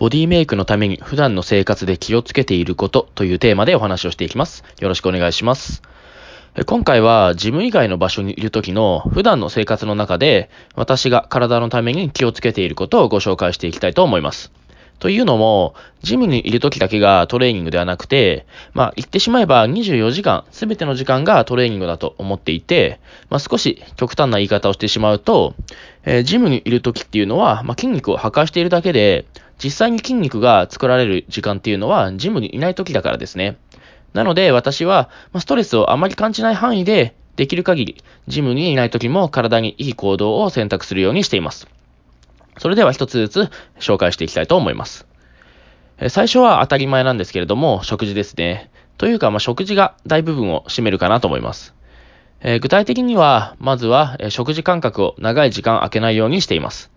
ボディメイクのために普段の生活で気をつけていることというテーマでお話をしていきます。よろしくお願いします。今回はジム以外の場所にいる時の普段の生活の中で私が体のために気をつけていることをご紹介していきたいと思います。というのも、ジムにいる時だけがトレーニングではなくて、まあ言ってしまえば24時間、すべての時間がトレーニングだと思っていて、まあ少し極端な言い方をしてしまうと、えー、ジムにいる時っていうのは、まあ筋肉を破壊しているだけで、実際に筋肉が作られる時間っていうのはジムにいない時だからですね。なので私はストレスをあまり感じない範囲でできる限りジムにいない時も体にいい行動を選択するようにしています。それでは一つずつ紹介していきたいと思います。最初は当たり前なんですけれども食事ですね。というか、まあ、食事が大部分を占めるかなと思います。えー、具体的には、まずは、え食事間隔を長い時間空けないようにしています。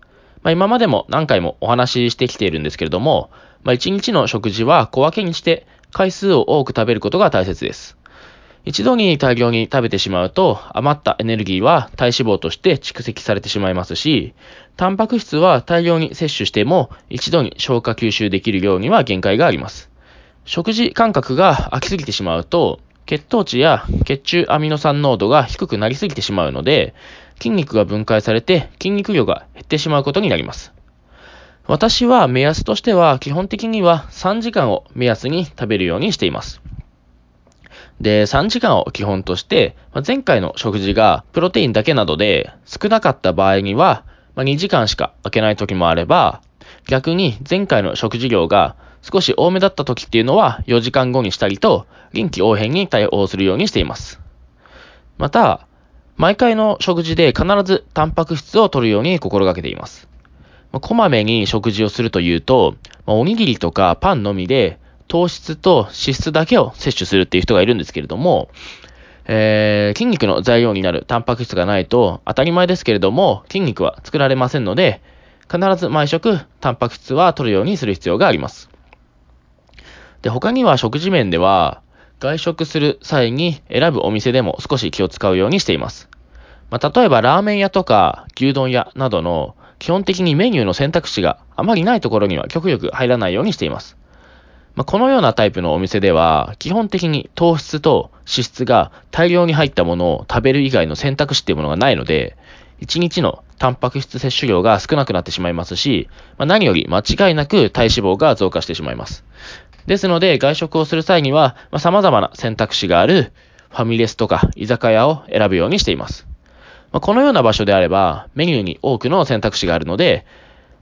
まあ、今までも何回もお話ししてきているんですけれども、まあ、1日の食事は小分けにして回数を多く食べることが大切です。一度に大量に食べてしまうと余ったエネルギーは体脂肪として蓄積されてしまいますし、タンパク質は大量に摂取しても一度に消化吸収できるようには限界があります。食事間隔が空きすぎてしまうと血糖値や血中アミノ酸濃度が低くなりすぎてしまうので、筋肉が分解されて筋肉量が減ってしまうことになります。私は目安としては基本的には3時間を目安に食べるようにしています。で、3時間を基本として、前回の食事がプロテインだけなどで少なかった場合には、2時間しか空けない時もあれば、逆に前回の食事量が少し多めだった時っていうのは4時間後にしたりと臨機応変に対応するようにしています。また、毎回の食事で必ずタンパク質を摂るように心がけています。まこまめに食事をするというと、まおにぎりとかパンのみで糖質と脂質だけを摂取するっていう人がいるんですけれども、えー、筋肉の材料になるタンパク質がないと当たり前ですけれども筋肉は作られませんので、必ず毎食タンパク質は摂るようにする必要があります。で、他には食事面では、外食する際に選ぶお店でも少し気を使うようにしています。まあ、例えばラーメン屋とか牛丼屋などの基本的にメニューの選択肢があまりないところには極力入らないようにしています。まあ、このようなタイプのお店では基本的に糖質と脂質が大量に入ったものを食べる以外の選択肢っていうものがないので、1日のタンパク質摂取量が少なくなってしまいますし、まあ、何より間違いなく体脂肪が増加してしまいます。ですので、外食をする際には、まあ、様々な選択肢があるファミレスとか居酒屋を選ぶようにしています。まあ、このような場所であれば、メニューに多くの選択肢があるので、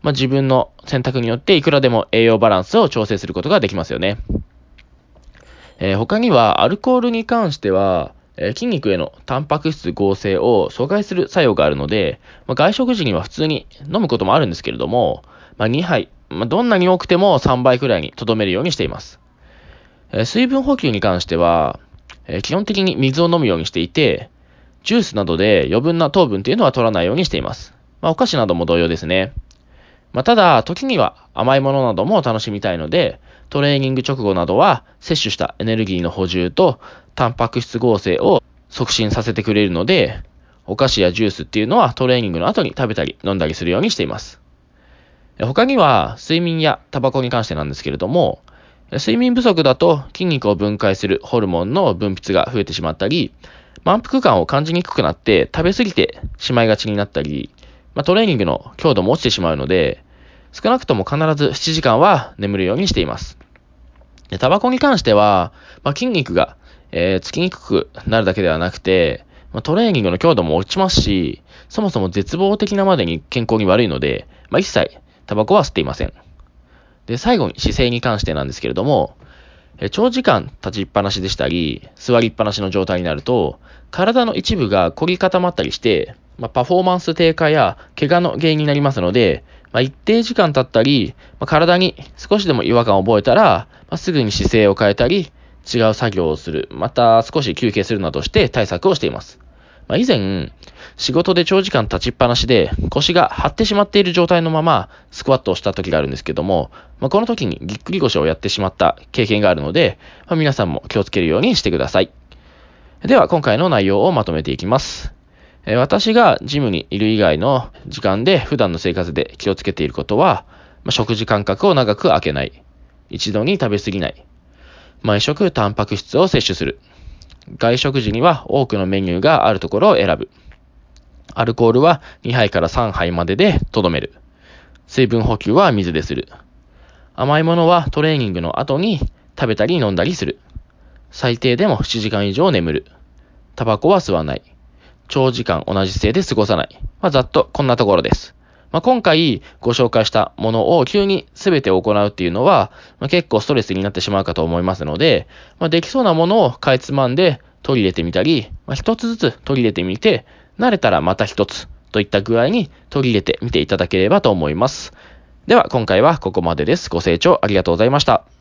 まあ、自分の選択によっていくらでも栄養バランスを調整することができますよね。えー、他には、アルコールに関しては、えー、筋肉へのタンパク質合成を阻害する作用があるので、まあ、外食時には普通に飲むこともあるんですけれども、まあ、2杯、まあ、どんなに多くても3倍くらいに留めるようにしています。え水分補給に関しては、え基本的に水を飲むようにしていて、ジュースなどで余分な糖分っていうのは取らないようにしています。まあ、お菓子なども同様ですね。まあ、ただ、時には甘いものなども楽しみたいので、トレーニング直後などは摂取したエネルギーの補充とタンパク質合成を促進させてくれるので、お菓子やジュースっていうのはトレーニングの後に食べたり飲んだりするようにしています。他には睡眠やタバコに関してなんですけれども、睡眠不足だと筋肉を分解するホルモンの分泌が増えてしまったり、満腹感を感じにくくなって食べ過ぎてしまいがちになったり、まあ、トレーニングの強度も落ちてしまうので、少なくとも必ず7時間は眠るようにしています。でタバコに関しては、まあ、筋肉が、えー、つきにくくなるだけではなくて、まあ、トレーニングの強度も落ちますし、そもそも絶望的なまでに健康に悪いので、まあ、一切タバコは吸っていません。で、最後に姿勢に関してなんですけれども、長時間立ちっぱなしでしたり、座りっぱなしの状態になると、体の一部が凝り固まったりして、まあ、パフォーマンス低下や怪我の原因になりますので、まあ、一定時間経ったり、まあ、体に少しでも違和感を覚えたら、ま、すぐに姿勢を変えたり、違う作業をする、また少し休憩するなどして対策をしています。まあ、以前、仕事で長時間立ちっぱなしで腰が張ってしまっている状態のままスクワットをした時があるんですけども、まあ、この時にぎっくり腰をやってしまった経験があるので、まあ、皆さんも気をつけるようにしてください。では今回の内容をまとめていきます。私がジムにいる以外の時間で普段の生活で気をつけていることは、まあ、食事間隔を長く空けない。一度に食べ過ぎない。毎食タンパク質を摂取する。外食時には多くのメニューがあるところを選ぶ。アルコールは2杯から3杯まででとどめる。水分補給は水でする。甘いものはトレーニングの後に食べたり飲んだりする。最低でも7時間以上眠る。タバコは吸わない。長時間同じ姿勢で過ごさない。まあ、ざっとこんなところです。まあ、今回ご紹介したものを急に全て行うっていうのは、まあ、結構ストレスになってしまうかと思いますので、まあ、できそうなものをかいつまんで取り入れてみたり、まあ、一つずつ取り入れてみて、慣れたらまた一つといった具合に取り入れてみていただければと思います。では今回はここまでです。ご清聴ありがとうございました。